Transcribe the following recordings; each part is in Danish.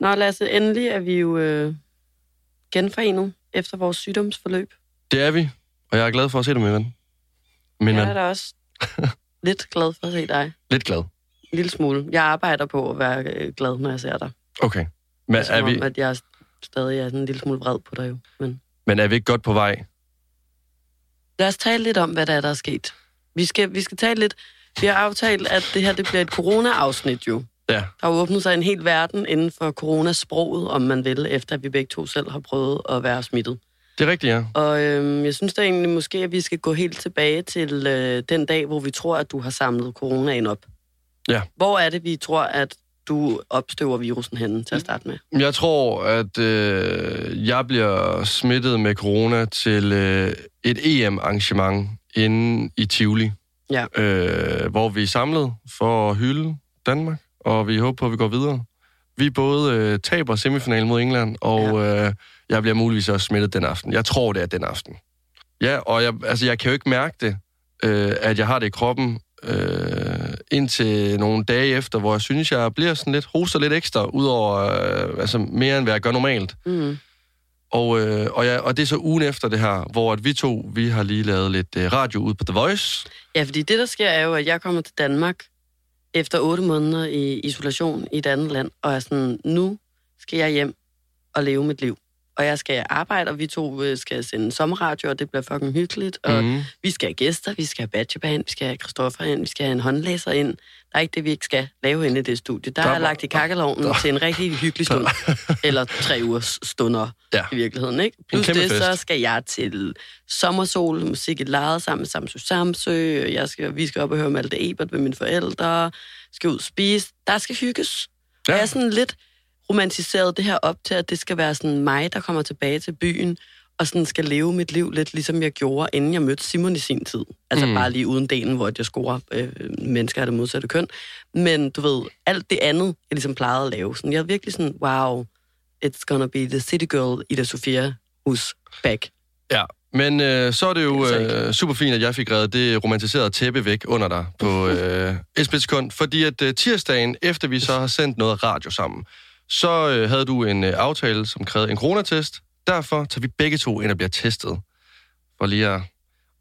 Nå, Lasse, endelig er vi jo øh, genforenet efter vores sygdomsforløb. Det er vi, og jeg er glad for at se dig, min ven. Min Jeg er da også lidt glad for at se dig. Lidt glad. En lille smule. Jeg arbejder på at være øh, glad, når jeg ser dig. Okay. Men Som er, vi, om, at jeg stadig er sådan en lille smule vred på dig jo. Men men er vi ikke godt på vej? lad os tale lidt om, hvad der er, der er sket. Vi skal, vi skal tale lidt... Vi har aftalt, at det her det bliver et corona-afsnit jo. Ja. Der har åbnet sig en hel verden inden for coronasproget, om man vil, efter at vi begge to selv har prøvet at være smittet. Det er rigtigt, ja. Og øhm, jeg synes da egentlig måske, at vi skal gå helt tilbage til øh, den dag, hvor vi tror, at du har samlet coronaen op. Ja. Hvor er det, vi tror, at du opstøver virusen henne til at starte med? Jeg tror, at øh, jeg bliver smittet med corona til øh, et EM-arrangement inde i Tivoli. Ja. Øh, hvor vi er samlet for at hylde Danmark, og vi håber på, at vi går videre. Vi både øh, taber semifinalen mod England, og ja. øh, jeg bliver muligvis også smittet den aften. Jeg tror, det er den aften. Ja, og jeg, altså, jeg kan jo ikke mærke det, øh, at jeg har det i kroppen, øh, indtil nogle dage efter, hvor jeg synes, jeg bliver sådan lidt, hoster lidt ekstra, udover øh, altså mere end hvad jeg gør normalt. Mm. Og, øh, og, ja, og det er så ugen efter det her, hvor at vi to, vi har lige lavet lidt øh, radio ud på The Voice. Ja, fordi det, der sker, er jo, at jeg kommer til Danmark efter otte måneder i isolation i et andet land, og er sådan, nu skal jeg hjem og leve mit liv. Og jeg skal arbejde, og vi to øh, skal sende sommerradio, og det bliver fucking hyggeligt. Og Mhm. vi skal have gæster, vi skal have Badger ind, vi skal have Christoffer ind, vi skal have en håndlæser ind. Der er ikke det, vi ikke skal lave inde i det studie. Der, Der er lagt i kakkelovnen til en rigtig hyggelig stund. Eller tre ugers stunder Ja. i virkeligheden, ikke? Plus det, fest. så skal jeg til sommersol, musik i lejet sammen med Samsø Samsø. Jeg skal, vi skal op og høre Malte Ebert med mine forældre. Skal ud og spise. Der skal hygges. Ja. Jeg er sådan lidt romantiseret det her op til, at det skal være sådan mig, der kommer tilbage til byen, og sådan skal leve mit liv lidt ligesom jeg gjorde, inden jeg mødte Simon i sin tid. Altså mm. Bare lige uden delen, hvor jeg scorer øh, mennesker af det modsatte køn. Men du ved, alt det andet, jeg ligesom plejede at lave. Sådan, jeg er virkelig sådan, wow, it's gonna be the city girl, Ida Sofia hus back. Ja, men øh, så er det jo øh, super fint, at jeg fik reddet det romantiserede tæppe væk under dig på øh, et splitsekund, fordi at øh, tirsdagen, efter vi så har sendt noget radio sammen, så øh, havde du en øh, aftale, som krævede en coronatest. Derfor tager vi begge to ind og bliver testet, for lige at,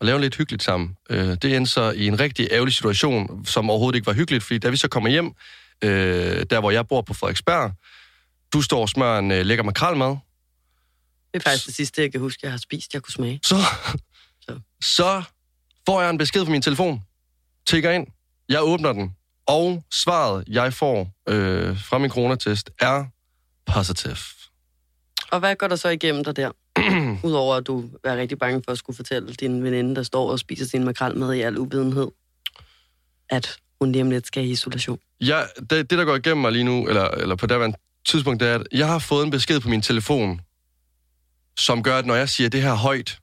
at lave lidt hyggeligt sammen. Øh, det endte så i en rigtig ærgerlig situation, som overhovedet ikke var hyggeligt, fordi da vi så kommer hjem, øh, der hvor jeg bor på Frederiksberg, du står og smører en øh, lækker makrelmad, Det er faktisk det sidste, jeg kan huske, jeg har spist, jeg kunne smage. så, Så. så får jeg en besked på min telefon. Tigger ind. Jeg åbner den. Og svaret, jeg får øh, fra min coronatest, er positive. Og hvad går der så igennem dig der? Udover at du er rigtig bange for at skulle fortælle din veninde, der står og spiser sin makrel med i al uvidenhed, at hun lige om lidt skal i isolation. Jeg, det, det, der går igennem mig lige nu, eller, eller på daværende tidspunkt, det er, at jeg har fået en besked på min telefon, som gør, at når jeg siger det her højt,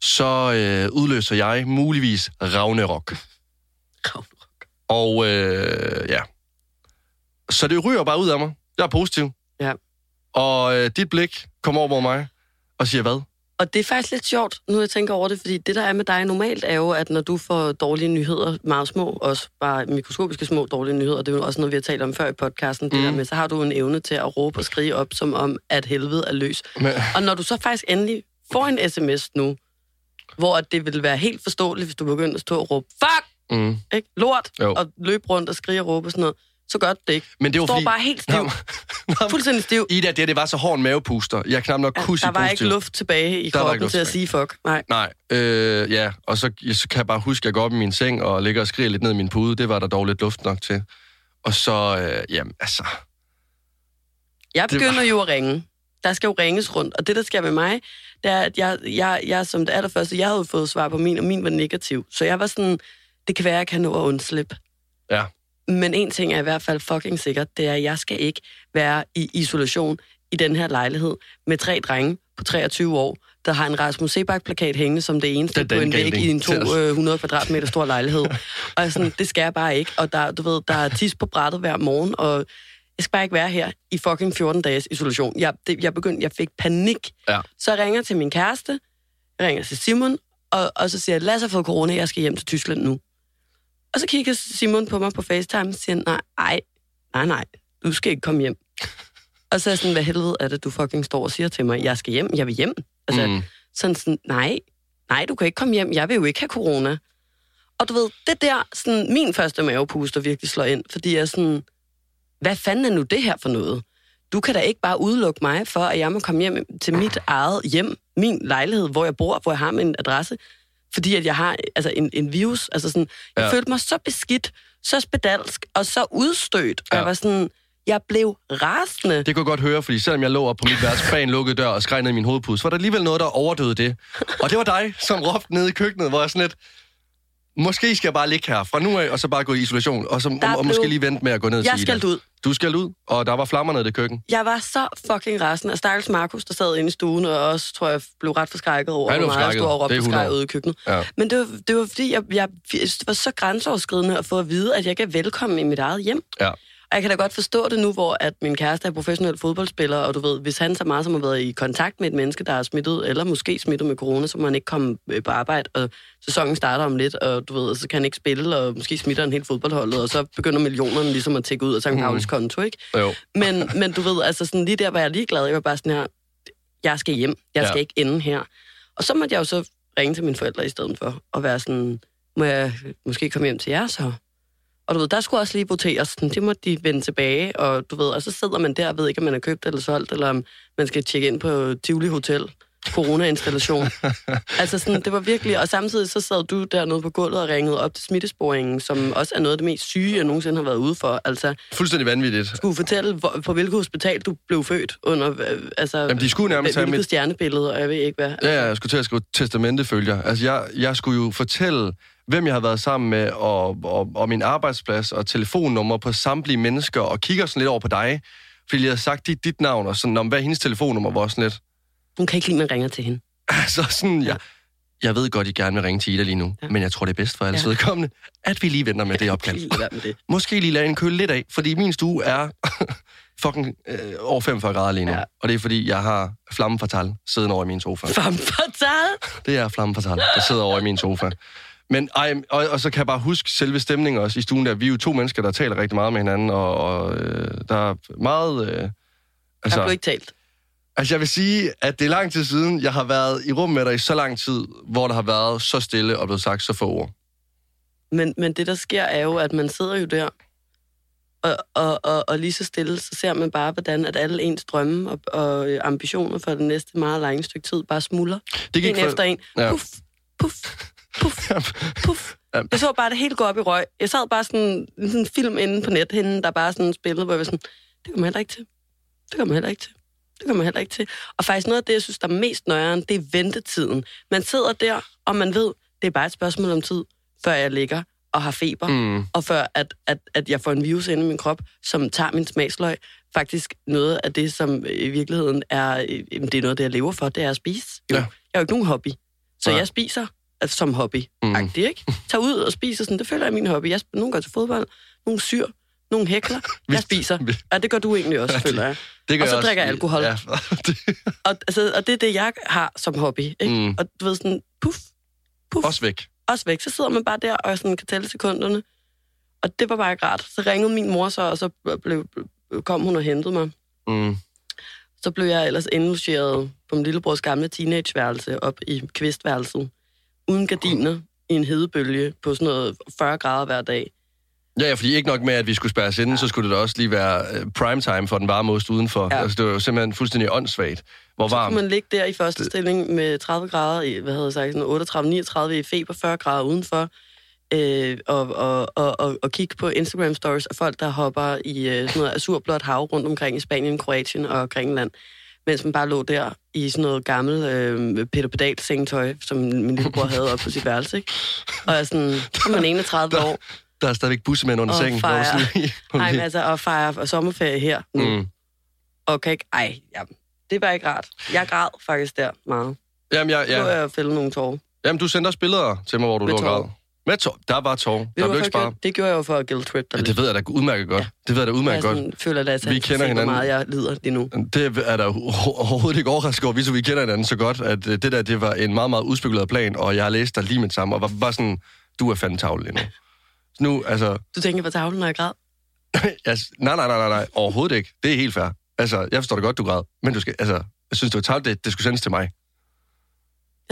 så øh, udløser jeg muligvis Ragnarok. Og øh, ja. Så det ryger bare ud af mig. Jeg er positiv. Ja. Og øh, dit blik kommer over mod mig og siger hvad? Og det er faktisk lidt sjovt, nu jeg tænker over det, fordi det, der er med dig normalt, er jo, at når du får dårlige nyheder, meget små, også bare mikroskopiske små dårlige nyheder, det er jo også noget, vi har talt om før i podcasten, det Mm. der med, så har du en evne til at råbe og skrige op, som om, at helvede er løs. Men, Og når du så faktisk endelig får en sms nu, hvor det vil være helt forståeligt, hvis du begynder at stå og råbe, fuck, mm. ikke? lort, Jo. og løbe rundt og skrige og råbe og sådan noget, så gør det ikke. Men det var står fordi... bare helt stiv, Nå, fuldstændig stiv. Ida, det, det var så hård mavepuster. Jeg knap nok Ja, kunne der var positiv. ikke luft tilbage i Der kroppen til at tilbage. sige fuck. Nej. Nej, øh, ja, og så, ja, så kan jeg bare huske, at jeg går op i min seng og ligger og skriger lidt ned i min pude. Det var der dog lidt luft nok til. Og så, øh, jamen, altså... Jeg begynder var- jo at ringe. Der skal jo ringes rundt. Og det, der sker med mig, det er, at jeg, jeg, jeg som det allerførste, jeg havde fået svar på min, og min var negativ. Så jeg var sådan, det kan være, at jeg kan nå at undslippe. Ja. Men en ting er i hvert fald fucking sikkert, det er, at jeg skal ikke være i isolation i den her lejlighed med tre drenge på 23 år, der har en Rasmus Sebak-plakat hængende som det eneste Det på en væg i en til os. 200 kvadratmeter stor lejlighed. og sådan, det skal jeg bare ikke. Og der, du ved, der er tis på brættet hver morgen, og jeg skal bare ikke være her i fucking 14 dages isolation. Jeg, det, jeg begyndte, jeg fik panik. Ja. Så jeg ringer til min kæreste, jeg ringer til Simon, og, og så siger jeg, Lasse har fået corona, jeg skal hjem til Tyskland nu. Og så kigger Simon på mig på FaceTime og siger, nej, ej, nej, nej, du skal ikke komme hjem. Og så er jeg sådan, hvad helvede er det, du fucking står og siger til mig, jeg skal hjem, jeg vil hjem. Altså, mm. sådan sådan, nej, nej, du kan ikke komme hjem, jeg vil jo ikke have corona. Og du ved, det der, sådan, min første mavepuster virkelig slår ind, fordi jeg er sådan, hvad fanden er nu det her for noget? Du kan da ikke bare udelukke mig for, at jeg må komme hjem til mit eget hjem, min lejlighed, hvor jeg bor, hvor jeg har min adresse, fordi at jeg har altså, en, en virus. Altså sådan, jeg Ja. følte mig så beskidt, så spedalsk og så udstødt. Og Ja. jeg var sådan, jeg blev rasende. Det kunne jeg godt høre, fordi selvom jeg lå op på mit værelse bag en lukket dør og skreg ned i min hovedpude, så var der alligevel noget, der overdøde det. Og det var dig, som råbte nede i køkkenet, hvor jeg sådan lidt, måske skal jeg bare ligge her fra nu af, og så bare gå i isolation, og, så, og, og blev- måske lige vente med at gå ned og Jeg sige skal det. ud. Du skal ud, og der var flammer nede i det køkken. Jeg var så fucking rasende. Og stakkels Markus, der sad inde i stuen, og også, tror jeg, blev ret forskrækket over, hvor meget jeg stod og råbte Det og skreg 100. ude i køkkenet. Ja. Men det var, det var fordi, jeg, jeg, var så grænseoverskridende at få at vide, at jeg ikke er velkommen i mit eget hjem. Ja. Og jeg kan da godt forstå det nu, hvor at min kæreste er professionel fodboldspiller, og du ved, hvis han så meget som har været i kontakt med et menneske, der er smittet, eller måske smittet med corona, så må han ikke komme øh, på arbejde, og sæsonen starter om lidt, og du ved, så kan han ikke spille, og måske smitter han helt fodboldholdet, og så begynder millionerne ligesom at tække ud af St. Paulis konto, ikke? Jo. Men, men du ved, altså sådan lige der var jeg ligeglad. Jeg var bare sådan her, jeg skal hjem. Jeg skal Ja. ikke ende her. Og så måtte jeg jo så ringe til mine forældre i stedet for, og være sådan, må jeg måske komme hjem til jer så? Og du ved, der skulle også lige voteres. Sådan, det må de vende tilbage, og du ved, og så sidder man der og ved ikke, om man er købt eller solgt, eller om man skal tjekke ind på Tivoli Hotel. Corona-installation. altså sådan, det var virkelig... Og samtidig så sad du dernede på gulvet og ringede op til smittesporingen, som også er noget af det mest syge, jeg nogensinde har været ude for. Altså, Fuldstændig vanvittigt. skulle fortælle, hvor, på hvilket hospital du blev født under, øh, altså, Jamen, de skulle nærmest have hvilket mit... stjernebillede, og jeg ved ikke hvad. Ja, ja, jeg skulle til at skrive testamentefølger. Altså, jeg, jeg skulle jo fortælle, hvem jeg har været sammen med, og, og, og min arbejdsplads, og telefonnummer på samtlige mennesker, og kigger sådan lidt over på dig, fordi jeg har sagt dit, dit navn, og sådan, om hvad hendes telefonnummer, var sådan lidt... Hun kan ikke lide, at man ringer til hende. Altså sådan, jeg, jeg ved godt, I gerne vil ringe til Ida lige nu, ja. Ja. men jeg tror, det er bedst for alles Ja. ja. vedkommende, at vi lige venter med det opkald. Med det. Måske lige lade en køle lidt af, fordi min stue er fucking øh, over 45 grader lige nu. Ja. Ja. Og det er fordi, jeg har flamme fatal siddende over i min sofa. Femme fatale. Det er flamme fatal, der sidder over i min sofa. Men ej, og, og så kan jeg bare huske selve stemningen også i stuen der. Vi er jo to mennesker, der taler rigtig meget med hinanden, og, og øh, der er meget... Øh, Der altså, blev ikke talt. altså, jeg vil sige, at det er lang tid siden, jeg har været i rum med dig i så lang tid, hvor der har været så stille og blevet sagt så få ord. Men, men det, der sker, er jo, at man sidder jo der, og, og, og, og lige så stille, så ser man bare, hvordan at alle ens drømme og, og øh, ambitioner for det næste meget lange stykke tid bare smuldrer. Det En for- efter en. Ja. Puff, puff, puff, puff. Jeg så bare det hele gå op i røg. Jeg sad bare sådan sådan en film inde på nethinden, der bare sådan spillede, hvor jeg var sådan, det kommer heller ikke til. Det kommer heller ikke til. Det kommer heller ikke til. Og faktisk noget af det, jeg synes, der er mest nøjeren, det er ventetiden. Man sidder der, og man ved, det er bare et spørgsmål om tid, før jeg ligger og har feber, Mm. og før at, at, at jeg får en virus inde i min krop, som tager min smagsløg. Faktisk noget af det, som i virkeligheden er, øh, det er noget det, jeg lever for, det er at spise. Jo. Ja. Jeg har jo ikke nogen hobby. Så Nej. jeg spiser altså, som hobby. Mm. Ikke? Tag ud og spiser sådan, det føler jeg er min hobby. Jeg, nogle går til fodbold, nogle syr, nogle hækler. Jeg spiser. Ja, det gør du egentlig også, føler jeg. Det gør Og så jeg drikker jeg alkohol. Ja, Og, altså, og det er det, jeg har som hobby. Ikke? Mm. Og du ved sådan, puff, puff, også væk. også væk. Så sidder man bare der og sådan kan tælle sekunderne. Og det var bare ikke rart. Så ringede min mor så, og så blev, kom hun og hentede mig. Mm. Så blev jeg ellers indlogeret på min lillebrors gamle teenageværelse op i kvistværelset. Uden gardiner i en hedebølge på sådan noget 40 grader hver dag. Ja, ja, fordi ikke nok med, at vi skulle spærres inden, ja. så skulle det da også lige være øh, prime time for den varme ost udenfor. Ja. Altså, det var jo simpelthen fuldstændig åndssvagt. Hvor Så kunne man ligge der i første stilling med 30 grader, i, hvad havde jeg sagt, sådan 38-39 i feber, 40 grader udenfor, øh, og, og, og, og, og kigge på Instagram stories af folk, der hopper i øh, sådan noget azurblåt hav rundt omkring i Spanien, Kroatien og Grækenland, mens man bare lå der i sådan noget gammelt øh, Peter Pedal sengetøj, som min lillebror havde op på sit værelse, ikke? Og jeg sådan, så man 31 år, Der er stadigvæk bussemænd under Og sengen. fejre. sådan nej, men altså, og fejre sommerferie her nu, mm. og kan ikke, ej, ja, det var ikke rart. Jeg græd faktisk der meget. Jamen, jeg, Ja. Nu er jeg fælde nogle tårer. Jamen, du sendte også billeder til mig, hvor du lå og græd. Med tår. Der var tår. Ved Der du, blev ikke sparet. Det gjorde jeg jo for at guilt trip dig Ja, det ved jeg da udmærket godt. Det ved jeg da udmærket jeg godt. sådan, føler, at Vi kender hinanden. hvor meget jeg lider lige nu. Det er der overhovedet ikke overrasket over, hvis vi kender hinanden så godt, at øh, det der, det var en meget, meget udspekuleret plan, og jeg har læst dig lige med det samme, og var bare sådan, du er fandme tavle lige nu. Nu, altså, Du tænker på tavlen, når jeg græd? altså, nej, nej, nej, nej, nej, overhovedet ikke. Det er helt fair. Altså, jeg forstår det godt, du græd. Men du skal, altså, jeg synes, det var tavlt, det, det skulle sendes til mig.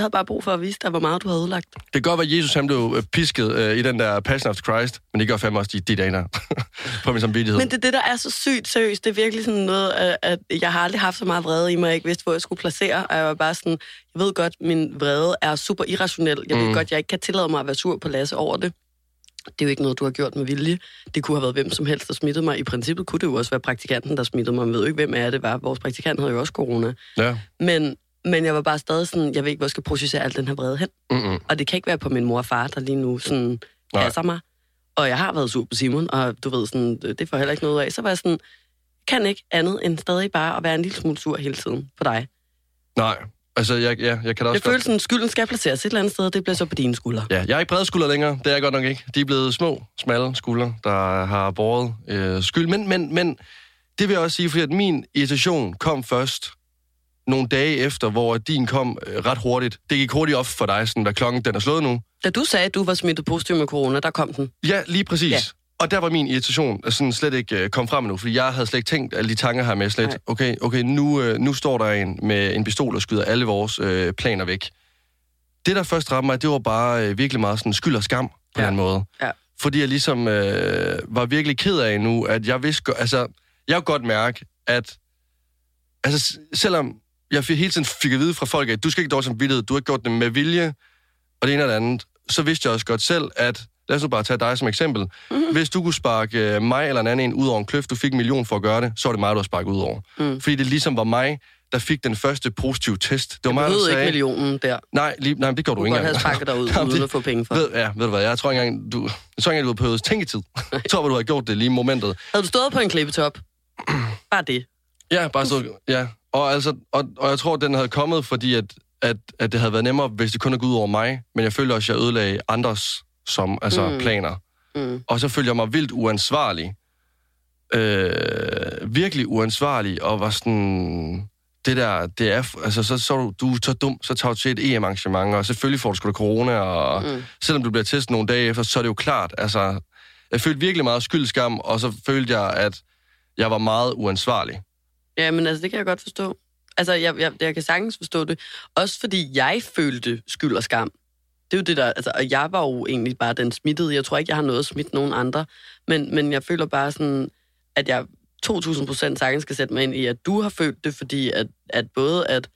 Jeg havde bare brug for at vise dig, hvor meget du havde udlagt. Det kan godt være, at Jesus han blev øh, pisket øh, i den der Passion of Christ, men det gør fandme også de, de daner på min samvittighed. Men det er det, der er så sygt seriøst. Det er virkelig sådan noget, at, at jeg har aldrig haft så meget vrede i mig, jeg ikke vidste, hvor jeg skulle placere. Og jeg var bare sådan, jeg ved godt, min vrede er super irrationel. Jeg ved Mm. godt, jeg ikke kan tillade mig at være sur på Lasse over det. Det er jo ikke noget, du har gjort med vilje. Det kunne have været hvem som helst, der smittede mig. I princippet kunne det jo også være praktikanten, der smittede mig. Man ved jo ikke, hvem af det var. Vores praktikant havde jo også corona. Ja. Men, men jeg var bare stadig sådan, jeg ved ikke, hvor jeg skal processere al den her vrede hen. Mm-mm. Og det kan ikke være på min mor og far, der lige nu sådan Nej. passer mig. Og jeg har været sur på Simon, og du ved, sådan, det får heller ikke noget af. Så var jeg sådan, kan ikke andet end stadig bare at være en lille smule sur hele tiden på dig. Nej, altså, jeg, ja, jeg kan da også Jeg føler sådan, skylden skal placeres et eller andet sted, det bliver så på dine skuldre. Ja, jeg er ikke brede skuldre længere. Det er jeg godt nok ikke. De er blevet små, smalle skuldre, der har båret øh, skyld. Men, men, men det vil jeg også sige, fordi at min irritation kom først nogle dage efter, hvor din kom øh, ret hurtigt. Det gik hurtigt op for dig, sådan, hvad klokken den er slået nu. Da du sagde, at du var smittet positiv med corona, der kom den. Ja, lige præcis. Ja. Og der var min irritation øh, sådan slet ikke øh, kom frem nu, fordi jeg havde slet ikke tænkt alle de tanker her med slet. Nej. Okay, okay nu, øh, nu står der en med en pistol og skyder alle vores øh, planer væk. Det, der først ramte mig, det var bare øh, virkelig meget sådan skyld og skam på Ja. den måde. Ja. Fordi jeg ligesom øh, var virkelig ked af nu, at jeg vidste, altså, jeg kunne godt mærke, at altså, selvom jeg fik, hele tiden fik at vide fra folk, at du skal ikke dårligt som vidtighed, du har ikke gjort det med vilje, og det ene og det andet, så vidste jeg også godt selv, at lad os nu bare tage dig som eksempel. Mm-hmm. Hvis du kunne sparke øh, mig eller en anden en ud over en kløft, du fik en million for at gøre det, så var det mig, du har sparket ud over. Mm. Fordi det ligesom var mig, der fik den første positive test. Det var Jeg mig, der behøvede ikke sagde... millionen der. Nej, lige, nej, det gjorde Du du ikke engang. sparket dig ud, Jamen, uden at få penge for. Ved, ja, ved du hvad, jeg tror ikke engang, du, jeg tror ikke engang, du har behøvet tænketid. Jeg tror, du har gjort det lige i momentet. Havde du stået på en klippetop? Bare det. Ja, bare så, ja. Og, altså, og, og jeg tror, den havde kommet, fordi at, at, at det havde været nemmere, hvis det kun havde gået ud over mig. Men jeg følte også, at jeg ødelagde andres som, altså, Mm. planer. Mm. Og så følte jeg mig vildt uansvarlig. Øh, virkelig uansvarlig, og var sådan... Det der, det er... Altså, så, så er du, du er så dum, så tager du til et EM-arrangement, og selvfølgelig får du sgu da corona, og mm. selvom du bliver testet nogle dage efter, så er det jo klart, altså... Jeg følte virkelig meget skyldskam, og så følte jeg, at jeg var meget uansvarlig. Ja, men altså, det kan jeg godt forstå. Altså, jeg, jeg, jeg kan sagtens forstå det. Også fordi jeg følte skyld og skam. Det er jo det der, altså, og jeg var jo egentlig bare den smittede. Jeg tror ikke, jeg har noget at smitte nogen andre. Men, men jeg føler bare sådan, at jeg 2000 procent sagtens skal sætte mig ind i, at du har følt det, fordi at, at både at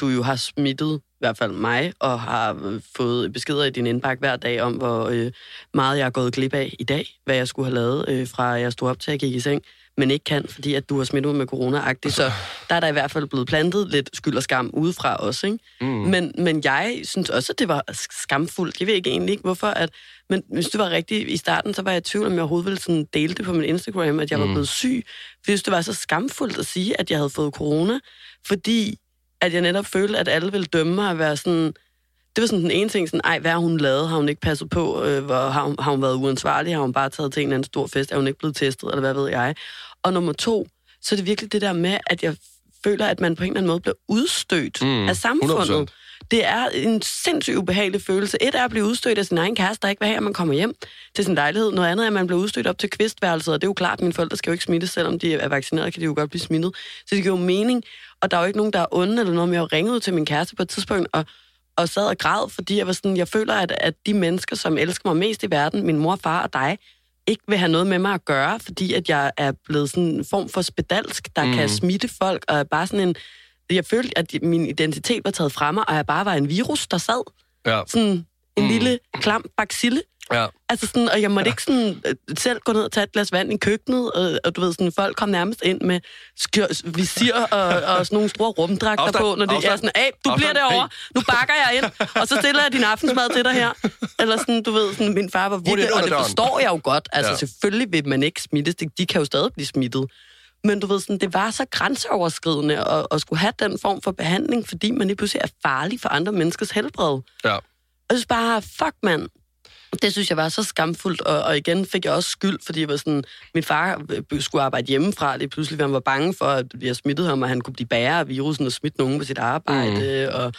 du jo har smittet, hvert fald mig, og har øh, fået beskeder i din indbakke hver dag om, hvor øh, meget jeg er gået glip af i dag, hvad jeg skulle have lavet, øh, fra jeg stod op til jeg gik i seng, men ikke kan, fordi at du har smittet ud med corona-agtigt. Så der er der i hvert fald blevet plantet lidt skyld og skam udefra også, ikke? Mm. Men, men jeg synes også, at det var skamfuldt. Jeg ved ikke egentlig ikke, hvorfor. At, men hvis det var rigtigt i starten, så var jeg i tvivl, om jeg overhovedet ville sådan dele det på min Instagram, at jeg var Mm. blevet syg. Fordi jeg synes, det var så skamfuldt at sige, at jeg havde fået corona. Fordi at jeg netop følte, at alle ville dømme mig at være sådan... Det var sådan den ene ting, sådan, ej, hvad har hun lavet? Har hun ikke passet på? Øh, hvor, har, hun, har hun været uansvarlig? Har hun bare taget til en eller anden stor fest? Er hun ikke blevet testet? Eller hvad ved jeg? Og nummer to, så er det virkelig det der med, at jeg føler, at man på en eller anden måde bliver udstødt Mm, af samfundet. 100%. Det er en sindssygt ubehagelig følelse. Et er at blive udstødt af sin egen kæreste, der ikke vil have, at man kommer hjem til sin lejlighed. Noget andet er, at man bliver udstødt op til kvistværelset, og det er jo klart, at mine forældre skal jo ikke smittes, selvom de er vaccineret, kan de jo godt blive smittet. Så det giver jo mening, og der er jo ikke nogen, der er onde eller noget, men jeg har ringet ud til min kæreste på et tidspunkt, og, og sad og græd, fordi jeg var sådan, jeg føler, at, at de mennesker, som elsker mig mest i verden, min mor, far og dig, ikke vil have noget med mig at gøre, fordi at jeg er blevet sådan en form for spedalsk, der mm. kan smitte folk, og er bare sådan en... Jeg følte, at min identitet var taget fra mig, og jeg bare var en virus, der sad. Ja, Sådan en Mm. lille, klam bacille. ja. Altså sådan, og jeg måtte ja. ikke sådan øh, selv gå ned og tage et glas vand i køkkenet, og, og du ved, sådan, folk kom nærmest ind med skjør, visir og, og sådan nogle store rumdragter Afstand, på, når det er sådan, hey, du bliver derovre, hey." nu bakker jeg ind, og så stiller jeg din aftensmad til dig her. Eller sådan, du ved, sådan, min far var ind og det forstår jeg jo godt. Altså Ja. selvfølgelig vil man ikke smittes, de, de kan jo stadig blive smittet. Men du ved, sådan, det var så grænseoverskridende at, at skulle have den form for behandling, fordi man lige pludselig er farlig for andre menneskers helbred. ja. Og jeg synes bare, fuck mand. Det synes jeg var så skamfuldt, og, og igen fik jeg også skyld, fordi jeg var sådan, min far øh, skulle arbejde hjemmefra, lige pludselig, fordi han var bange for, at jeg smittede ham, og han kunne blive bærer af virusen og smitte nogen på sit arbejde, mm. og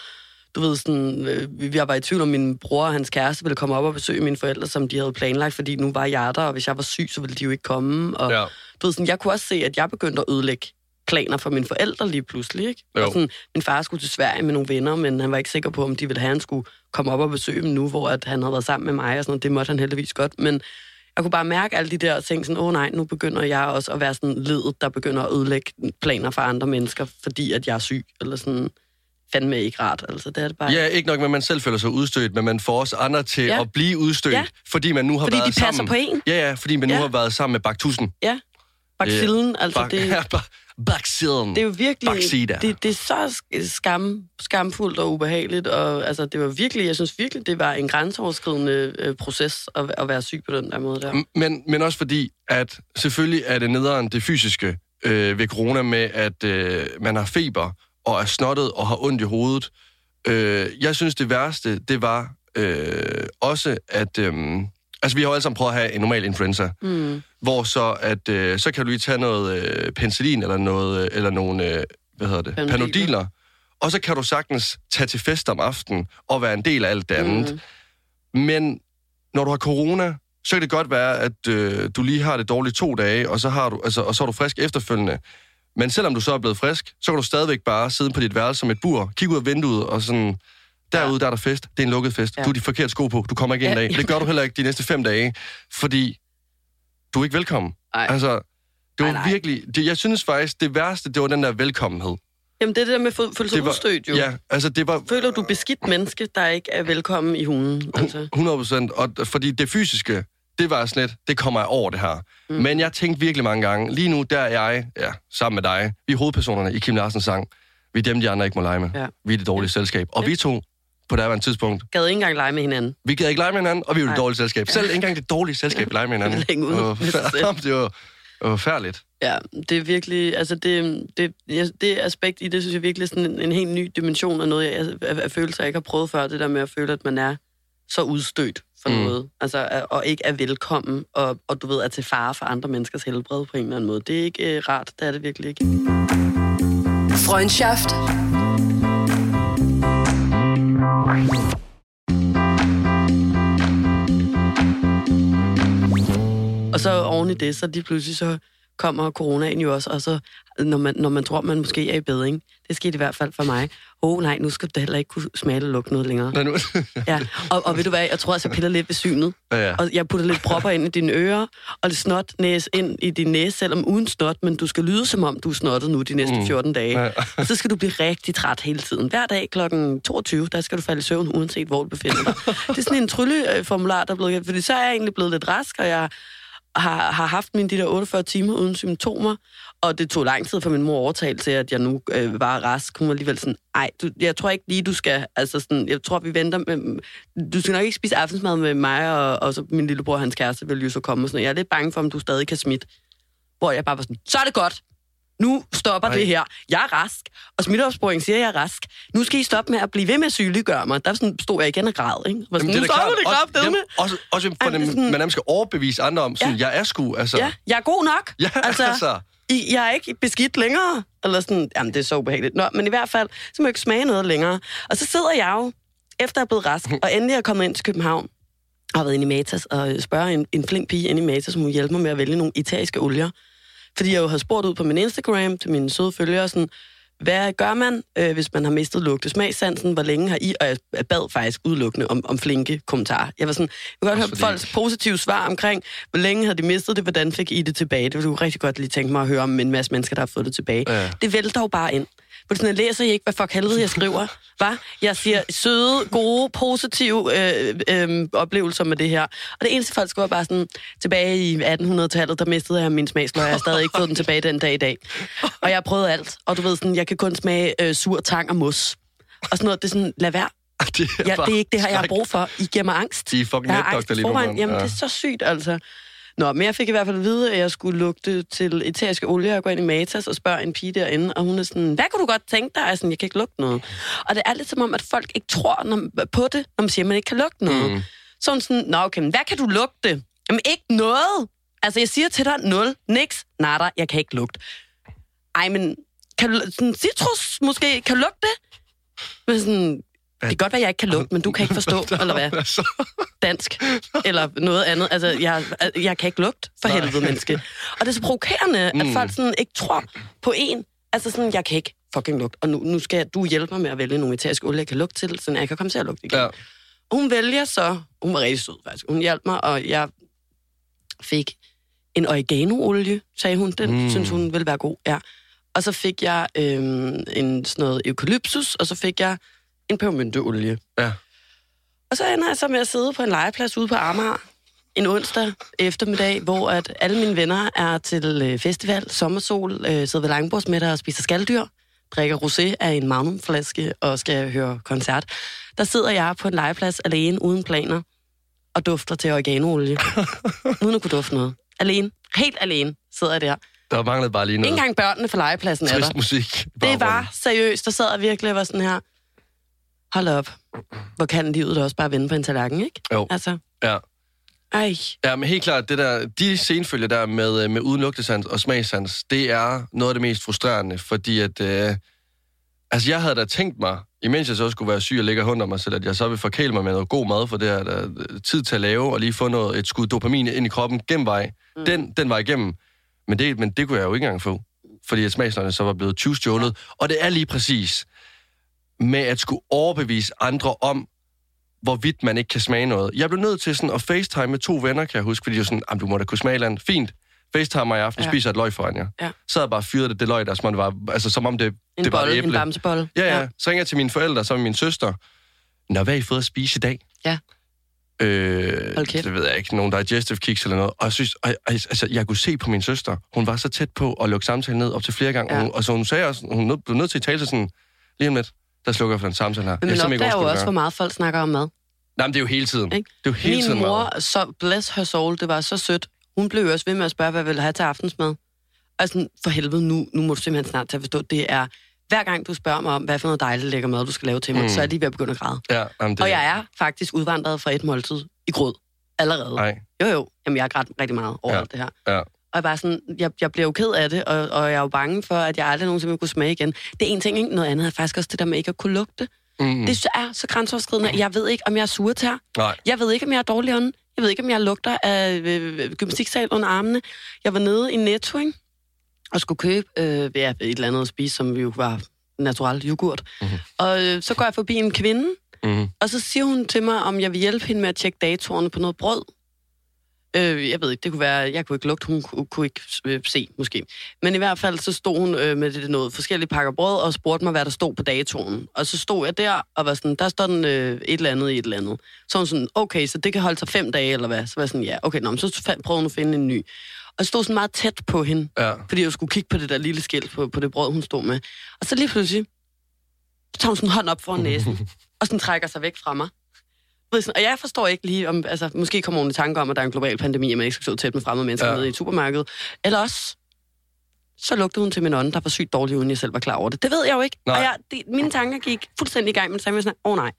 du ved, sådan, øh, jeg var i tvivl om, min bror og hans kæreste ville komme op og besøge mine forældre, som de havde planlagt, fordi nu var jeg der, og hvis jeg var syg, så ville de jo ikke komme. Og, Ja. Du ved, sådan, jeg kunne også se, at jeg begyndte at ødelægge planer for mine forældre lige pludselig, ikke? Jo. Og sådan, min far skulle til Sverige med nogle venner, men han var ikke sikker på, om de ville have, at han skulle komme op og besøge dem nu, hvor at han havde været sammen med mig, og sådan noget. Det måtte han heldigvis godt, men jeg kunne bare mærke alle de der ting, sådan, åh oh, nej, nu begynder jeg også at være sådan ledet, der begynder at ødelægge planer for andre mennesker, fordi at jeg er syg, eller sådan, fandme ikke rart, altså det er det bare. Ja, ikke nok med, at man selv føler sig udstødt, men man får også andre til Ja. at blive udstødt, Ja. fordi man nu har Fordi været de passer sammen. på en. Ja, ja, fordi man nu Ja. har været sammen med Baktusen. Ja, Bacillen, altså Bak, det, ja, ba- Baksillen. det er jo virkelig, Baksida. det, det er så sk- skam, skamfuldt og ubehageligt, og altså, det var virkelig, jeg synes virkelig, det var en grænseoverskridende øh, proces at, at være syg på den der måde der. Men, men også fordi, at selvfølgelig er det nederen det fysiske øh, ved corona med, at øh, man har feber og er snottet og har ondt i hovedet. Øh, jeg synes, det værste, det var øh, også, at... Øh, altså, vi har jo alle sammen prøvet at have en normal influenza, Mm. hvor så, at, øh, så kan du lige tage noget øh, penicillin eller, noget, øh, eller nogle, øh, hvad hedder det, Panodiler. panodiler, og så kan du sagtens tage til fest om aftenen og være en del af alt det andet. Mm. Men når du har corona, så kan det godt være, at øh, du lige har det dårligt to dage, og så, har du, altså, og så er du frisk efterfølgende. Men selvom du så er blevet frisk, så kan du stadigvæk bare sidde på dit værelse som et bur, kigge ud af vinduet og sådan... Derude, der er der fest. Det er en lukket fest. Ja. Du har de forkerte sko på. Du kommer ikke ind Ja. i dag. Det gør du heller ikke de næste fem dage, fordi du er ikke velkommen. Ej. Altså, det var Nej, nej. virkelig... Det, jeg synes faktisk, det værste, det var den der velkommenhed. Jamen, det er det der med at føle føle sig udstødt, jo. ja, altså det var Føler du beskidt menneske, der ikke er velkommen i hulen? Altså. 100 procent. Og fordi det fysiske, det var sådan lidt, det kommer jeg over det her. Mm. Men jeg tænkte virkelig mange gange, lige nu der er jeg, ja, sammen med dig, vi er hovedpersonerne i Kim Larsens sang. Vi er dem, de andre ikke må lege med. Ja. Vi er det dårlige selskab. Og Ja. vi to, på daværende tidspunkt, Gad ikke engang lege med hinanden. vi gad ikke lege med hinanden, og vi var det Nej. dårlige selskab. Selv ikke engang det dårlige selskab ja. lege med hinanden. Længe ude fær- det var, det var færdigt. Ja, det er virkelig, altså det, det, ja, det aspekt i det, synes jeg virkelig er sådan en, en helt ny dimension af noget, jeg, af, af følelser, jeg ikke har prøvet før. Det der med at føle, at man er så udstødt for Mm. noget. Altså, og ikke er velkommen, og, og du ved, er til fare for andre menneskers helbred på en eller anden måde. Det er ikke øh, rart, det er det virkelig ikke. Freundschaft. Og så oven i det, så lige pludselig så kommer coronaen jo også, og så når man, når man tror, man måske er i bedring, det skete i hvert fald for mig. Åh oh, nej, nu skal du heller ikke kunne smage eller lugte noget længere. Nå, nu. Ja, og, og ved du hvad, jeg tror også, jeg piller lidt ved synet. ja, ja. Og jeg putter lidt propper ind i dine ører, og lidt snot næs ind i din næse, selvom uden snot, men du skal lyde, som om du er snottet nu de næste Mm. 14 dage. Ja. Og så skal du blive rigtig træt hele tiden. Hver dag kl. 22, der skal du falde i søvn, uanset hvor du befinder dig. Det er sådan en trylleformular, der er blevet... Fordi så er jeg egentlig blevet lidt rask, og jeg har, har haft mine de der 48 timer uden symptomer, og det tog lang tid for min mor at overtale til, at jeg nu øh, var rask. Hun var alligevel sådan, ej, du, jeg tror ikke lige, du skal, altså sådan, jeg tror, vi venter med, du skal nok ikke spise aftensmad med mig, og, og så min lillebror og hans kæreste vil jo så komme og sådan. Jeg er lidt bange for, om du stadig kan smitte. Hvor jeg bare var sådan, så er det godt. Nu stopper Ej. Det her. Jeg er rask, og smitteopsporing siger, at jeg er rask. Nu skal I stoppe med at blive ved med at sygeliggøre mig. Der sådan, stod jeg igen og græd, ikke? Var sådan, Jamen, nu da stopper det Også, kraftedeme. jamen, også, også for, Ej, dem, det man nærmest skal overbevise andre om, sådan, Ja. jeg er sgu, altså. Ja, jeg er god nok. ja altså, altså. I, jeg er ikke beskidt længere. Eller sådan, jamen det er så ubehageligt. Nå, men i hvert fald, så må jeg ikke smage noget længere. Og så sidder jeg jo, efter jeg er blevet rask, og endelig er kommet ind til København, og har været inde i Matas, og spørger en, en flink pige inde i Matas, som hun hjælper mig med at vælge nogle italienske olier. Fordi jeg jo har spurgt ud på min Instagram til mine søde følgere, sådan, hvad gør man, øh, hvis man har mistet lugtesmagssansen? Hvor længe har I? Og jeg bad faktisk udelukkende om, om flinke kommentarer. Jeg var sådan, jeg vil godt høre folks positive svar omkring, hvor længe havde de mistet det, hvordan fik I det tilbage? Det ville du rigtig godt lige tænke mig at høre om en masse mennesker, der har fået det tilbage. Ja. Det vælter jo bare ind. For sådan, jeg læser I ikke, hvad fuck helvede jeg skriver. Hva? Jeg siger søde, gode, positive øh, øh, oplevelser med det her. Og det eneste folk skriver bare sådan, tilbage i 1800-tallet, der mistede jeg min smagsløg, og jeg har stadig ikke fået den tilbage den dag i dag. Og jeg har prøvet alt. Og du ved sådan, jeg kan kun smage øh, sur tang og mos. Og sådan noget, det er sådan, lad være. det, er Ja, det er ikke det her, jeg har brug for. I giver mig angst. De er fucking netdoktor lige nu. Jamen, Ja. det er så sygt, altså. Nå, men jeg fik i hvert fald at vide, at jeg skulle lugte til eteriske olie og gå ind i Matas og spørge en pige derinde, og hun er sådan, hvad kunne du godt tænke dig? Jeg, sådan, jeg kan ikke lugte noget. Og det er lidt som om, at folk ikke tror når, på det, når man siger, at man ikke kan lugte noget. Mm. Så hun sådan, nå okay, hvad kan du lugte? Jamen ikke noget. Altså jeg siger til dig, nul, niks, nada, jeg kan ikke lugte. Ej, men kan du, sådan, citrus måske, kan du lugte det? Men sådan, Det kan godt være, jeg ikke kan lugte, men du kan ikke forstå, eller hvad? Altså, dansk, eller noget andet. Altså, jeg, jeg kan ikke lugte for helvede, menneske. Og det er så provokerende, mm. at folk sådan ikke tror på en. Altså sådan, jeg kan ikke fucking lugte, og nu, nu skal du hjælpe mig med at vælge nogle eteriske olie, jeg kan lugte til, så jeg kan komme til at lugte igen. ja. Og hun vælger så, hun var rigtig sød faktisk, hun hjalp mig, og jeg fik en oregano-olie, sagde hun. Den mm. synes hun ville være god, ja. Og så fik jeg øhm, en sådan noget eukalyptus, og så fik jeg en pebermynteolie. Ja. Og så ender jeg så med at sidde på en legeplads ude på Amager en onsdag eftermiddag, hvor at alle mine venner er til øh, festival, sommersol, øh, sidder ved langbordsmiddag og spiser skalddyr, drikker rosé af en magnumflaske og skal høre koncert. Der sidder jeg på en legeplads alene, uden planer, og dufter til oreganolie. uden at kunne dufte noget. Alene. Helt alene sidder jeg der. Der manglede bare lige noget engang børnene fra legepladsen er der. trist musik. Det var seriøst. Der sad jeg virkelig og var sådan her. Hold op. Hvor kan livet da også bare vende på en tallerken, ikke? Jo. Altså, Ja. ej. Ja, men helt klart, det der, de senfølger der med, øh, med uden lugtesans og smagsans, det er noget af det mest frustrerende, fordi at... Øh, altså, jeg havde da tænkt mig, imens jeg så skulle være syg og ligge og mig selv, at jeg så vil forkæle mig med noget god mad, for det er der øh, tid til at lave, og lige få noget, et skud dopamin ind i kroppen gennem vej. Mm. Den, den var igennem. Men det, men det kunne jeg jo ikke engang få, fordi at smagsløgene så var blevet 20 stjålet. Og det er lige præcis med at skulle overbevise andre om, hvorvidt man ikke kan smage noget. Jeg blev nødt til sådan at facetime med to venner, kan jeg huske, fordi de var sådan, "Jamen, du må da kunne smage et andet. Fint. Facetime mig i aften, ja. Spiser et løg foran jer. Ja. Så havde jeg bare fyret det, det løg der, som var, altså, som om det, En det var bolle, et en æble. bamsebolle. Ja, ja. Så ringer jeg til mine forældre, så min søster. Nå, hvad har I fået at spise i dag? Ja. Øh, kæft. det ved jeg ikke, nogle digestive kicks eller noget. Og jeg synes, og, altså, jeg kunne se på min søster, hun var så tæt på at lukke samtalen ned op til flere gange. Ja. Og, hun, og så hun sagde også, hun blev nødt til at tale sig sådan, lige om lidt, der slukker jeg for den samtale her. Men man opdager jo også, hvor meget folk snakker om mad. Nej, men det er jo hele tiden. Ikke? Det er jo hele Min tiden mor, meget. så bless her soul, det var så sødt. Hun blev også ved med at spørge, hvad jeg ville have til aftensmad. Og sådan, for helvede, nu, nu må du simpelthen snart til at forstå, det er, hver gang du spørger mig om, hvad for noget dejligt lækker mad, du skal lave til mig, Mm. så er lige ved at begynde at græde. Ja, jamen, det, Og jeg er faktisk udvandret fra et måltid i grød. Allerede. Nej, Jo, jo. Jamen, jeg har grædt rigtig meget over ja. alt det her. ja. Og jeg, bare sådan, jeg, jeg bliver jo ked af det, og, og jeg er jo bange for, at jeg aldrig nogensinde vil kunne smage igen. Det er en ting, ikke? Noget andet er faktisk også det der med ikke at kunne lugte. Mm. Det er så grænseoverskridende. Jeg ved ikke, om jeg er surtær. Nej. Jeg ved ikke, om jeg er dårlig ånd. Jeg ved ikke, om jeg lugter af øh, gymnastiksal under armene. Jeg var nede i Netto, ikke? og skulle købe øh, ja, et eller andet at spise, som jo var natural yoghurt. Mm-hmm. Og øh, så går jeg forbi en kvinde, Mm. og så siger hun til mig, om jeg vil hjælpe hende med at tjekke datorerne på noget brød. Øh, jeg ved ikke, det kunne være, jeg kunne ikke lugte, hun kunne, kunne ikke øh, se, måske. Men i hvert fald, så stod hun øh, med det noget forskellige pakker brød, og spurgte mig, hvad der stod på datoren. Og så stod jeg der, og var sådan, der står den øh, et eller andet i et eller andet. Så hun sådan, okay, så det kan holde sig fem dage, eller hvad? Så var jeg sådan, ja, okay, nå, men så prøvede hun at finde en ny. Og jeg stod sådan meget tæt på hende, Ja. fordi jeg skulle kigge på det der lille skilt på, på det brød, hun stod med. Og så lige pludselig, så tager hun sådan en hånd op foran næsen, og sådan trækker sig væk fra mig. Og jeg forstår ikke lige, om, altså, måske kommer hun i tanke om, at der er en global pandemi, og man ikke skal stå tæt med fremmede mennesker Ja. nede i et supermarked. Eller også, så lugtede hun til min ånd, der var sygt dårlig, uden jeg selv var klar over det. Det ved jeg jo ikke. Nej. Og jeg, det, mine tanker gik fuldstændig i gang, men så var jeg sådan, åh oh, nej,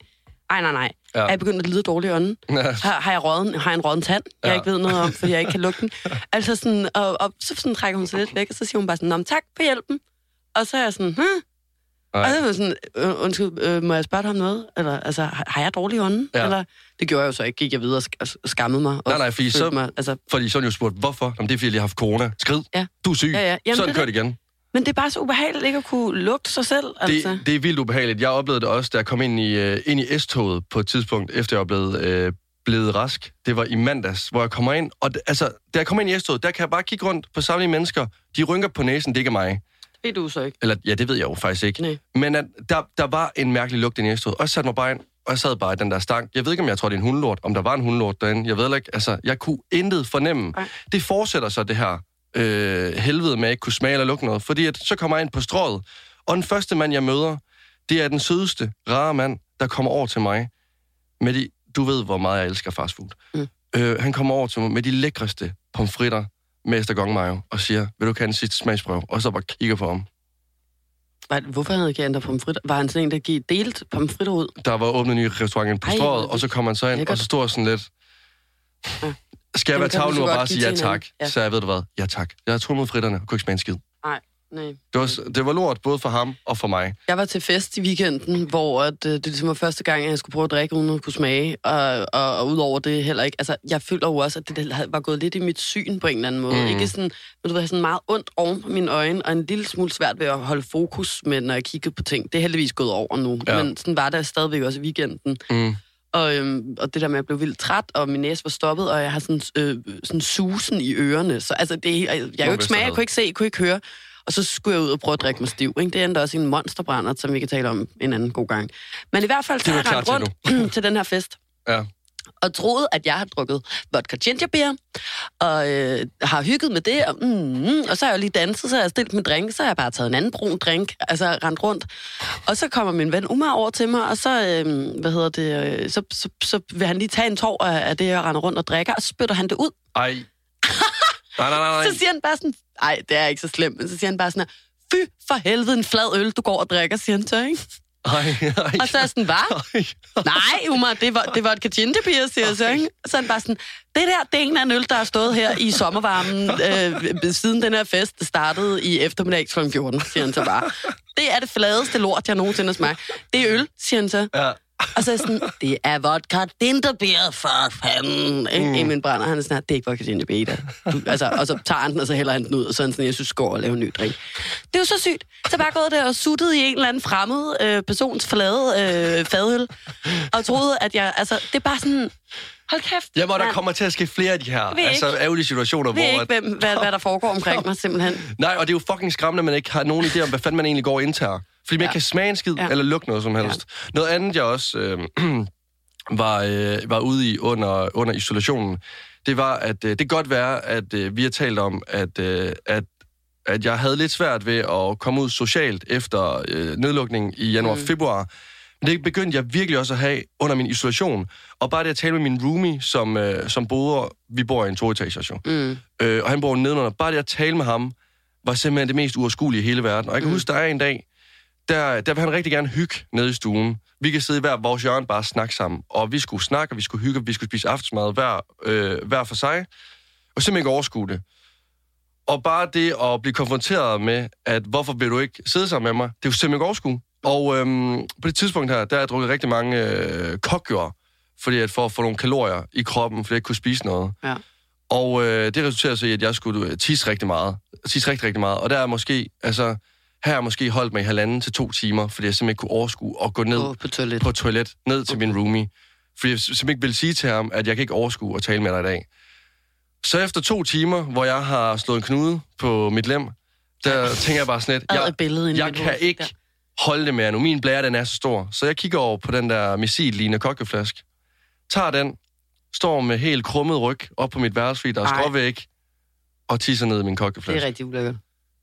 ej nej nej, Ja. er jeg begyndt at lide dårlig ånden? Ja. Har, har, jeg råden, har jeg en råden tand, jeg Ja. ikke ved noget om, fordi jeg ikke kan lugte den? Altså sådan, og, og så sådan trækker hun sig lidt væk, og så siger hun bare sådan, "Nå, men tak for hjælpen. Og så er jeg sådan, hm? Nej. Og så var sådan, øh, undskyld, øh, må jeg spørge dig om noget? Eller, altså, har har jeg dårlig ånden? Ja. Eller, det gjorde jeg jo så ikke, gik jeg videre og sk- og skammede mig. Og Nej, nej, fordi så- Mig, altså, Fordi så jo spurgt, hvorfor? Jamen, det er, fordi jeg lige har haft corona. Skrid. Ja. Du er syg. Ja, ja. Jamen, Sådan det det igen. men det er bare så ubehageligt ikke at kunne lugte sig selv. Altså. Det, det er vildt ubehageligt. Jeg oplevede det også, da jeg kom ind i, uh, ind i S-toget på et tidspunkt, efter jeg var blevet, uh, blevet rask. Det var i mandags, hvor jeg kommer ind. Og det, altså, da jeg kommer ind i S-toget, der kan jeg bare kigge rundt på samlede mennesker. De rynker på næsen, det er ikke mig. Ved du så ikke. Eller, ja, det ved jeg jo faktisk ikke. Nej. Men at, der, der var en mærkelig lugt i S-toget. Og jeg satte mig bare ind, og jeg sad bare i den der stang. Jeg ved ikke, om jeg tror, det er en hundelort, om der var en hundelort derinde. Jeg ved ikke, altså, jeg kunne intet fornemme. Nej. Det fortsætter så det her øh, helvede med at ikke kunne smage eller lugte noget. Fordi at, så kommer jeg ind på strået, og den første mand, jeg møder, det er den sødeste, rare mand, der kommer over til mig med de, du ved, hvor meget jeg elsker fastfood. Mm. Øh, han kommer over til mig med de lækreste pomfritter med Estergong mayo, og siger, vil du kan en sidste smagsprøve? Og så bare kigger på ham. Var, hvorfor havde ikke ændret pomfritter? Var han sådan en, der gik delt pomfritter ud? Der var åbnet en ny restaurant på strået, og så kom han så ind, og så stod sådan lidt... Skal jeg Jamen, være kan du tavle så nu og bare sige ja tak? Ja. Så jeg ved du hvad, ja tak. Jeg har tog mod fritterne og kunne ikke smage en skid. Nej. Det var, det var lort både for ham og for mig. Jeg var til fest i weekenden, hvor at, øh, det ligesom var første gang, at jeg skulle prøve at drikke, uden at kunne smage. Og, og, og udover det heller ikke. Altså, jeg føler jo også, at det var gået lidt i mit syn på en eller anden måde. Mm. Ikke sådan, men du ved, sådan meget ondt oven på mine øjne, og en lille smule svært ved at holde fokus med, når jeg kiggede på ting. Det er heldigvis gået over nu. Ja. Men sådan var det stadigvæk også i weekenden. Mm. Og, øhm, og det der med, at jeg blev vildt træt, og min næse var stoppet, og jeg har sådan, øh, sådan susen i ørerne. Så altså, det, jeg, jeg, jeg kunne ikke smage, jeg kunne ikke se, jeg kunne ikke høre. Og så skulle jeg ud og prøve at drikke mig stiv. Ikke? Det endte også i en monsterbrænder, som vi kan tale om en anden god gang. Men i hvert fald, så har jeg rendt til rundt til den her fest. Ja. Og troede, at jeg har drukket vodka ginger beer, og øh, har hygget med det, og, mm, og så har jeg jo lige danset, så har jeg stillet min drink, så har jeg bare taget en anden brun drink, altså rendt rundt. Og så kommer min ven Umar over til mig, og så, øh, hvad hedder det, øh, så, så, så vil han lige tage en tår af, af det, jeg render rundt og drikker, og så spytter han det ud. Ej. Nej, nej, nej, nej. Så siger han bare sådan, nej, det er ikke så slemt, men så siger han bare sådan fy for helvede, en flad øl, du går og drikker, siger han så, ikke? Ej, ej. Og så er sådan, hvad? Ej. Nej, Umar, det var, det var et kachintebier, siger jeg så, ikke? Så han bare sådan, det der, det er en anden øl, der har stået her i sommervarmen, øh, siden den her fest startede i eftermiddag kl. 14, siger han så bare. Det er det fladeste lort, jeg nogensinde har smagt. Det er øl, siger han så. Ja. Og så er jeg sådan, det er vodka dinterbier, for fanden. Ikke? Mm. Emil Brænder, han er sådan, det er ikke vodka. Du, altså, og så tager han den, og så hælder han den ud, og så er han sådan, jeg synes, går og lave en ny drink. Det er jo så sygt. Så bare gået der og suttet i en eller anden fremmed øh, persons flade øh, fadøl, og troede, at jeg, altså, det er bare sådan, hold kæft. Ja, hvor der kommer til at ske flere af de her Ved altså, ærgerlige situationer, ved hvor... ikke, hvem, hvad, hvad der foregår omkring mig, simpelthen. Nej, og det er jo fucking skræmmende, at man ikke har nogen idé om, hvad fanden man egentlig går og indtager. Fordi man Ja. ikke kan smage en skid, Ja. eller lugte noget som helst. Noget andet, jeg også øh, var, øh, var ude i under, under isolationen, det var, at øh, det kan godt være, at øh, vi har talt om, at, øh, at, at jeg havde lidt svært ved at komme ud socialt efter øh, nedlukningen i januar-februar. Men det begyndte jeg virkelig også at have under min isolation. Og bare det at tale med min roomie, som, øh, som boede, vi bor i en toetager, jo. Mm. Øh, og han bor nedenunder. Bare det at tale med ham, var simpelthen det mest uoverskuelige i hele verden. Og jeg kan mm. huske, der er en dag, der, der vil han rigtig gerne hygge nede i stuen. Vi kan sidde i hver vores hjørne bare og snakke sammen. Og vi skulle snakke, og vi skulle hygge, og vi skulle spise aftensmad hver, øh, hver for sig. Og simpelthen ikke overskue det. Og bare det at blive konfronteret med, at hvorfor vil du ikke sidde sammen med mig, det er jo simpelthen ikke overskue. Og øhm, på det tidspunkt her, der har jeg drukket rigtig mange øh, kokgjør, fordi at for at få nogle kalorier i kroppen, fordi jeg ikke kunne spise noget. Ja. Og øh, det resulterede så i, at jeg skulle øh, tisse rigtig meget. Tisse rigtig, rigtig meget. Og der er måske, altså, her har jeg måske holdt mig i halvanden til to timer, fordi jeg simpelthen ikke kunne overskue at gå ned Gå på toilet. på toilet, ned til min roomie. Fordi jeg simpelthen ikke ville sige til ham, at jeg kan ikke overskue at tale med dig i dag. Så efter to timer, hvor jeg har slået en knude på mit lem, der tænker jeg bare sådan lidt, jeg, jeg kan ikke holde det mere nu. Min blære, den er så stor. Så jeg kigger over på den der missil-lignende kokkeflaske, tager den, står med helt krummet ryg op på mit værelse, fordi der er skråvæg, og tisser ned i min Det kokkeflaske. er rigtig ulækkert.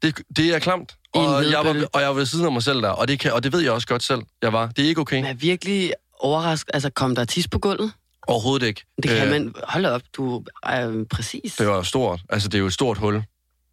Det, det er klamt. Og jeg, var, og jeg var ved siden af mig selv der, og det, kan, og det ved jeg også godt selv, jeg var. Det er ikke okay. Jeg er virkelig overrasket. Altså, kom der tis på gulvet? Overhovedet ikke. Det kan Øh, man... Hold op, du er præcis Det var stort. Altså, det er jo et stort hul.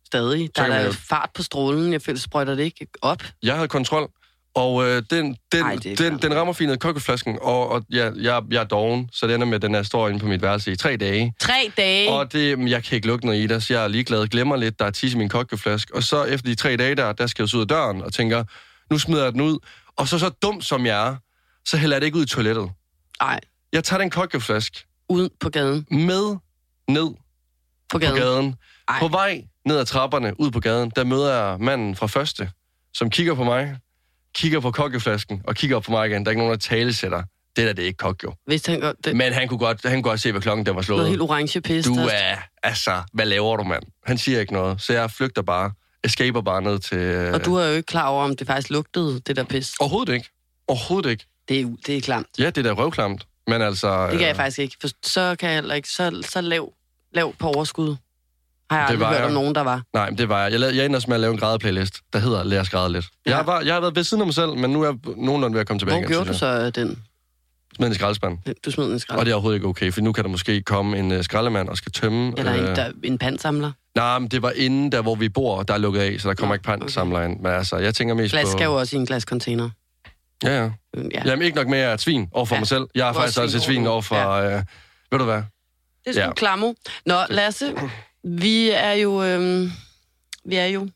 stadig. Der er man jo- fart på strålen. Jeg føler, sprøjter det ikke op. Jeg havde kontrol, og øh, den, den, Ej, den, den rammer fint ned i kokkeflasken, og, og ja, jeg, jeg er doven, så det ender med, at den er står inde på mit værelse i tre dage. Tre dage. Og det, jeg kan ikke lugte noget i det, så jeg er ligeglad, glemmer lidt, der er tis i min kokkeflaske. Og så efter de tre dage der, der skal jeg ud af døren og tænker, nu smider jeg den ud. Og så så dum som jeg er, så hælder jeg det ikke ud i toilettet. Nej, Jeg tager den kokkeflaske ude på gaden. med ned På på gaden. gaden. Ej. På vej ned ad trapperne, ud på gaden, der møder jeg manden fra første, som kigger på mig, kigger på kokkeflasken, og kigger op på mig igen. Der er ikke nogen, der talesætter. Det der, det er ikke kok, jo. Hvis han godt... Det, Men han kunne godt, han kunne godt se, hvad klokken der var noget slået. helt orange pis. Du der- er, altså, hvad laver du, mand? Han siger ikke noget, så jeg flygter bare, escaper bare ned til... øh, Og du er jo ikke klar over, om det faktisk lugtede, det der pis. Overhovedet ikke. Overhovedet ikke. Det er, det er klamt. Ja, det er da røvklamt. Men altså... Det kan jeg øh, faktisk ikke. For så kan jeg heller ikke... Så, så lav, lav på overskud. Har jeg Det aldrig var hørt jeg. om nogen, der var. Nej, men det var jeg. Jeg, lavede, jeg også med at lave en grædeplaylist, der hedder Lad os græde lidt. Ja. Jeg, var, jeg har været ved siden af mig selv, men nu er jeg nogenlunde ved at komme tilbage Hvor igen. gjorde du så den? Smed den i skraldespanden. Du smed den i Og skrald. det er overhovedet ikke okay, for nu kan der måske komme en uh, skraldemand og skal tømme... Eller en, øh, der, en pandsamler. Nej, men det var inden der, hvor vi bor, der er lukket af, så der kommer Nå, ikke pantsamler ind. Men altså, jeg tænker mest Glas på... skal jo også i en glascontainer. Ja, ja. Ja. Jamen, ikke nok med, at jeg er et svin over for Ja. mig selv. Jeg er faktisk også et svin over for... Øh, ved du hvad? Det er sgu Ja. ja. klammer. Nå, Lasse, vi er jo... Øhm, vi er jo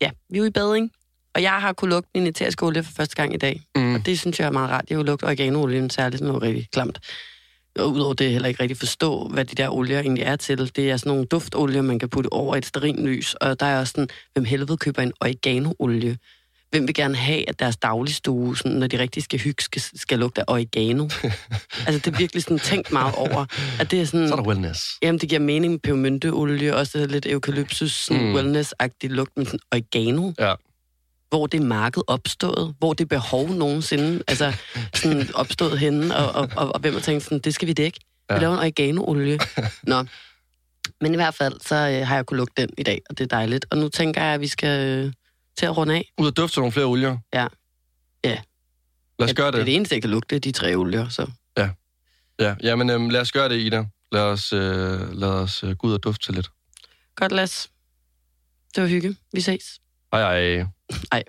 ja, vi er jo i bading, og jeg har kunnet lugte min eteriske olie for første gang i dag. Mm. Og det synes jeg er meget rart. Jeg har jo lugtet oreganoolien særligt noget rigtig klamt. Og udover det heller ikke rigtig forstå, hvad de der olier egentlig er til. Det er sådan nogle duftolier, man kan putte over et stearinlys. Og der er også sådan, hvem helvede køber en oregano-olie? Hvem vil gerne have, at deres dagligstue, sådan, når de rigtig skal hygge, skal, skal lugte af oregano? altså, det er virkelig sådan tænkt meget over. At det er sådan, Så er der wellness. Jamen, det giver mening med pebermynteolie, også lidt eukalyptus, sådan Mm. wellness-agtig lugt, men sådan oregano Ja. hvor det marked opstået, hvor det behov nogensinde altså, sådan opstået henne, og, og, og, og hvem har tænkt sådan, det skal vi dække. Vi Ja. laver en oregano-olie. Nå. Men i hvert fald, så øh, har jeg kunnet lugte den i dag, og det er dejligt. Og nu tænker jeg, at vi skal øh, til at runde af. Ud og dufte nogle flere olier. Ja. Ja. Lad os gøre Det er det. det eneste, jeg kan lugte, det de tre olier. Så. Ja, jamen øhm, lad os gøre det, Ida. Lad os, øh, lad os øh, gå ud og dufte til lidt. Godt, Lads. Det var hygge. Vi ses. Hej hej. Ej.